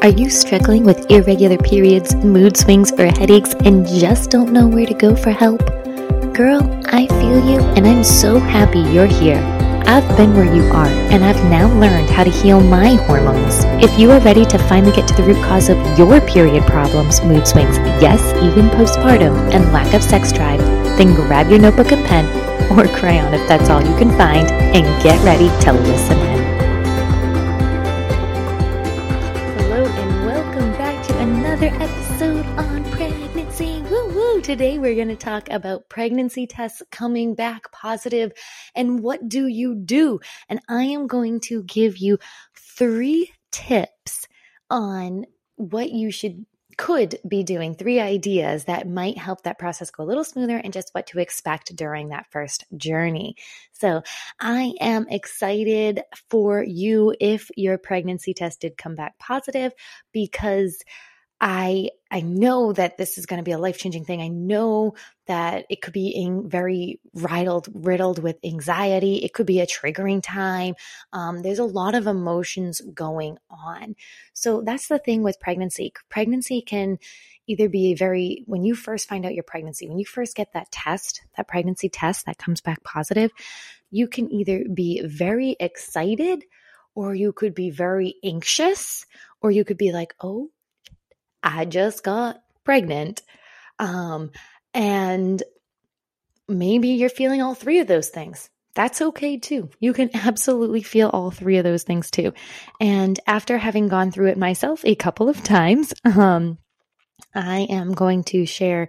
Are you struggling with irregular periods, mood swings, or headaches and just don't know where to go for help? Girl, I feel you and I'm so happy you're here. I've been where you are and I've now learned how to heal my hormones. If you are ready to finally get to the root cause of your period problems, mood swings, yes, even postpartum, and lack of sex drive, then grab your notebook and pen or crayon if that's all you can find and get ready to listen episode on pregnancy. Woo woo! Today we're going to talk about pregnancy tests coming back positive and what do you do? And I am going to give you three tips on what you should could be doing three ideas that might help that process go a little smoother and just what to expect during that first journey. So I am excited for you if your pregnancy test did come back positive because I I know that this is going to be a life changing thing. I know that it could be in very riddled riddled with anxiety. It could be a triggering time. Um, there's a lot of emotions going on. So that's the thing with pregnancy. Pregnancy can either be very when you first find out your pregnancy, when you first get that test, that pregnancy test that comes back positive, you can either be very excited or you could be very anxious or you could be like, "Oh I just got pregnant. Um, and maybe you're feeling all three of those things. That's okay too. You can absolutely feel all three of those things too. And after having gone through it myself a couple of times, um, I am going to share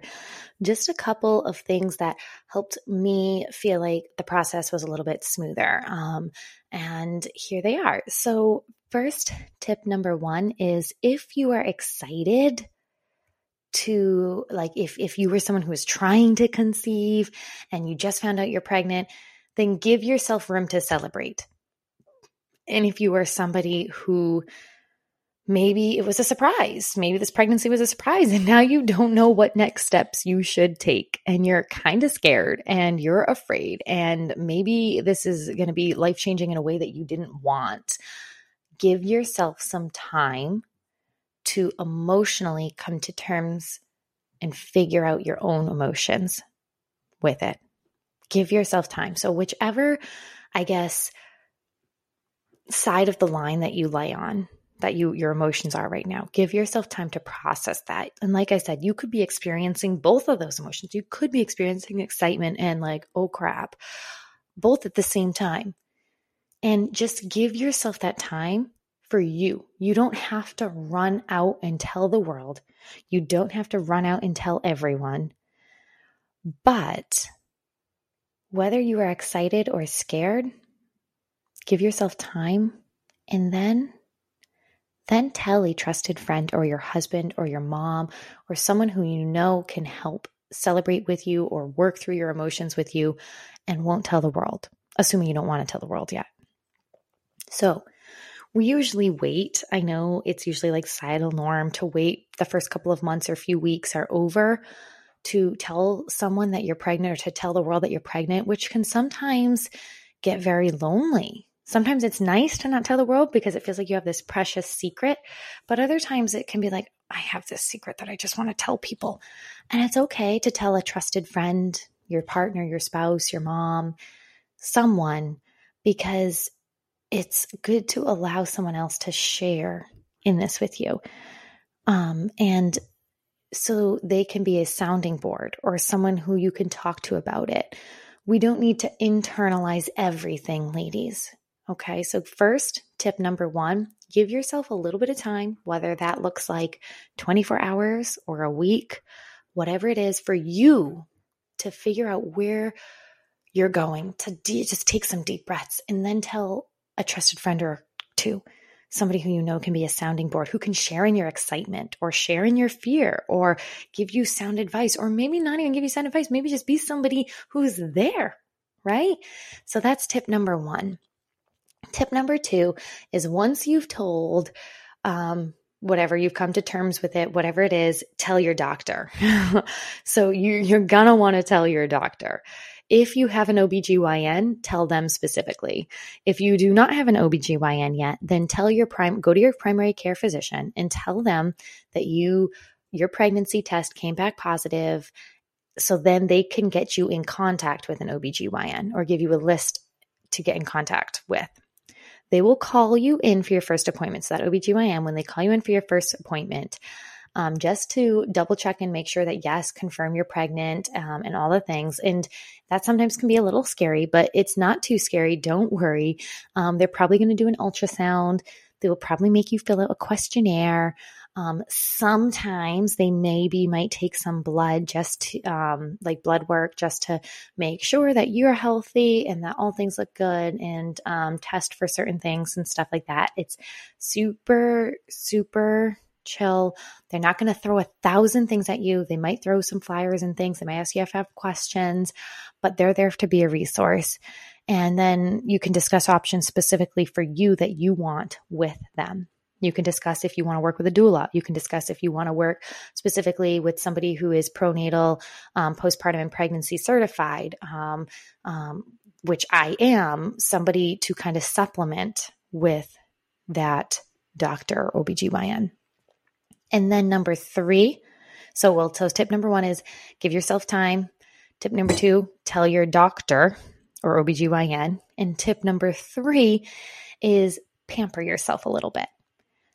just a couple of things that helped me feel like the process was a little bit smoother. Um, and here they are. So, first tip number one is if you are excited to like if if you were someone who was trying to conceive and you just found out you're pregnant then give yourself room to celebrate and if you are somebody who maybe it was a surprise. Maybe this pregnancy was a surprise and now you don't know what next steps you should take and you're kind of scared and you're afraid and maybe this is going to be life changing in a way that you didn't want. Give yourself some time to emotionally come to terms and figure out your own emotions with it. Give yourself time. So, whichever, I guess, side of the line that you lay on, that you your emotions are right now. Give yourself time to process that. And like I said, you could be experiencing both of those emotions. You could be experiencing excitement and like, oh crap, both at the same time. And just give yourself that time for you. You don't have to run out and tell the world. You don't have to run out and tell everyone. But whether you are excited or scared, give yourself time and then then tell a trusted friend or your husband or your mom or someone who you know can help celebrate with you or work through your emotions with you and won't tell the world, assuming you don't want to tell the world yet. So, we usually wait. I know it's usually like societal norm to wait the first couple of months or few weeks are over to tell someone that you're pregnant or to tell the world that you're pregnant, which can sometimes get very lonely Sometimes it's nice to not tell the world because it feels like you have this precious secret, but other times it can be like, I have this secret that I just want to tell people. And it's okay to tell a trusted friend, your partner, your spouse, your mom, someone, because it's good to allow someone else to share in this with you. Um, and so they can be a sounding board or someone who you can talk to about it. We don't need to internalize everything, ladies. Okay, so first, tip number one give yourself a little bit of time, whether that looks like 24 hours or a week, whatever it is for you to figure out where you're going, to de- just take some deep breaths and then tell a trusted friend or two, somebody who you know can be a sounding board, who can share in your excitement or share in your fear or give you sound advice, or maybe not even give you sound advice, maybe just be somebody who's there, right? So that's tip number one. Tip number two is once you've told, um, whatever you've come to terms with it, whatever it is, tell your doctor. so you, you're gonna want to tell your doctor. If you have an OBGYN, tell them specifically. If you do not have an OBGYN yet, then tell your prime go to your primary care physician and tell them that you your pregnancy test came back positive so then they can get you in contact with an OBGYN or give you a list to get in contact with. They will call you in for your first appointment. So that OBGYN, when they call you in for your first appointment, um, just to double check and make sure that yes, confirm you're pregnant um, and all the things. And that sometimes can be a little scary, but it's not too scary. Don't worry. Um, they're probably going to do an ultrasound. They will probably make you fill out a questionnaire. Um, sometimes they maybe might take some blood just to, um, like blood work just to make sure that you're healthy and that all things look good and um, test for certain things and stuff like that. It's super, super chill. They're not going to throw a thousand things at you. They might throw some flyers and things. They might ask you if you have questions, but they're there to be a resource. And then you can discuss options specifically for you that you want with them. You can discuss if you want to work with a doula. You can discuss if you want to work specifically with somebody who is prenatal, um, postpartum, and pregnancy certified, um, um, which I am, somebody to kind of supplement with that doctor, OBGYN. And then number three, so well, so tip number one is give yourself time. Tip number two, tell your doctor or OBGYN. And tip number three is pamper yourself a little bit.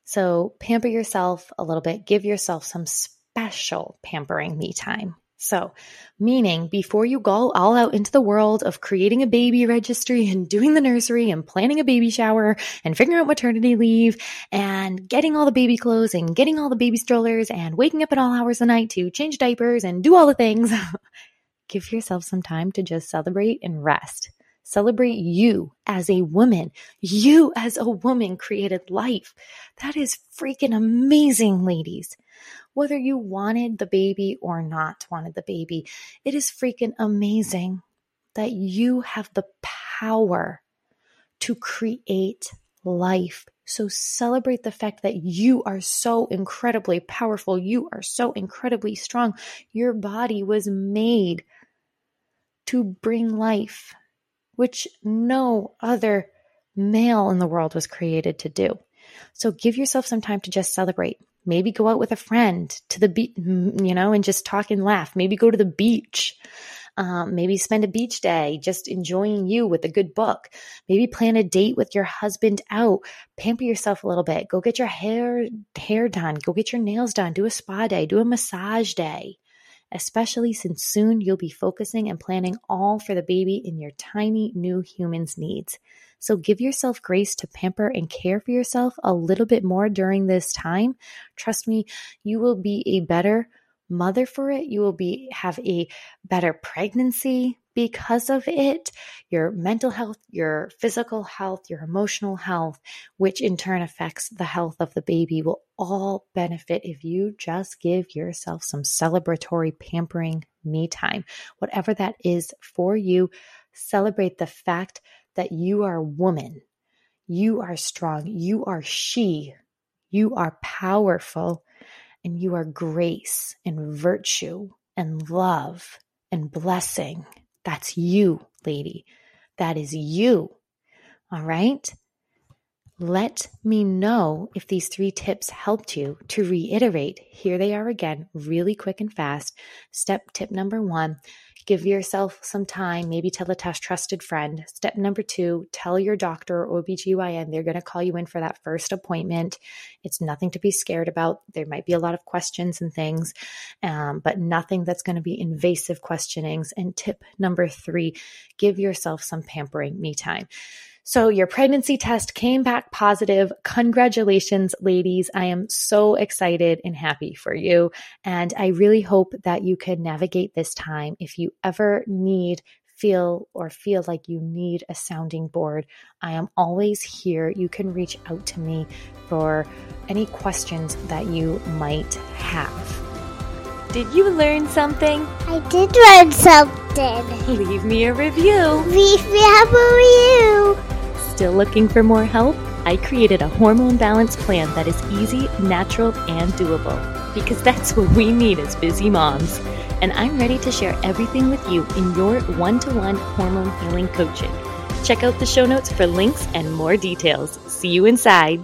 So pamper yourself a little bit, give yourself some special pampering me time. So, meaning before you go all out into the world of creating a baby registry and doing the nursery and planning a baby shower and figuring out maternity leave and getting all the baby clothes and getting all the baby strollers and waking up at all hours of the night to change diapers and do all the things, give yourself some time to just celebrate and rest. Celebrate you as a woman. You as a woman created life. That is freaking amazing, ladies. Whether you wanted the baby or not wanted the baby, it is freaking amazing that you have the power to create life. So celebrate the fact that you are so incredibly powerful. You are so incredibly strong. Your body was made to bring life which no other male in the world was created to do. So give yourself some time to just celebrate. Maybe go out with a friend to the beach, you know, and just talk and laugh. Maybe go to the beach. Um, maybe spend a beach day just enjoying you with a good book. Maybe plan a date with your husband out. Pamper yourself a little bit. Go get your hair hair done. Go get your nails done. Do a spa day. Do a massage day especially since soon you'll be focusing and planning all for the baby in your tiny new human's needs. So give yourself grace to pamper and care for yourself a little bit more during this time. Trust me, you will be a better mother for it. You will be have a better pregnancy because of it, your mental health, your physical health, your emotional health, which in turn affects the health of the baby, will all benefit if you just give yourself some celebratory pampering me time. Whatever that is for you, celebrate the fact that you are a woman. You are strong. You are she. You are powerful. And you are grace and virtue and love and blessing. That's you, lady. That is you. All right. Let me know if these three tips helped you. To reiterate, here they are again, really quick and fast. Step tip number one Give yourself some time, maybe tell a trusted friend. Step number two, tell your doctor or OBGYN they're going to call you in for that first appointment. It's nothing to be scared about. There might be a lot of questions and things, um, but nothing that's going to be invasive questionings. And tip number three, give yourself some pampering me time. So your pregnancy test came back positive. Congratulations, ladies. I am so excited and happy for you. And I really hope that you can navigate this time. If you ever need feel or feel like you need a sounding board, I am always here. You can reach out to me for any questions that you might have. Did you learn something? I did learn something. Leave me a review. Leave me a review. Still looking for more help? I created a hormone balance plan that is easy, natural, and doable. because that's what we need as busy moms. And I'm ready to share everything with you in your one to one hormone healing coaching. Check out the show notes for links and more details. See you inside.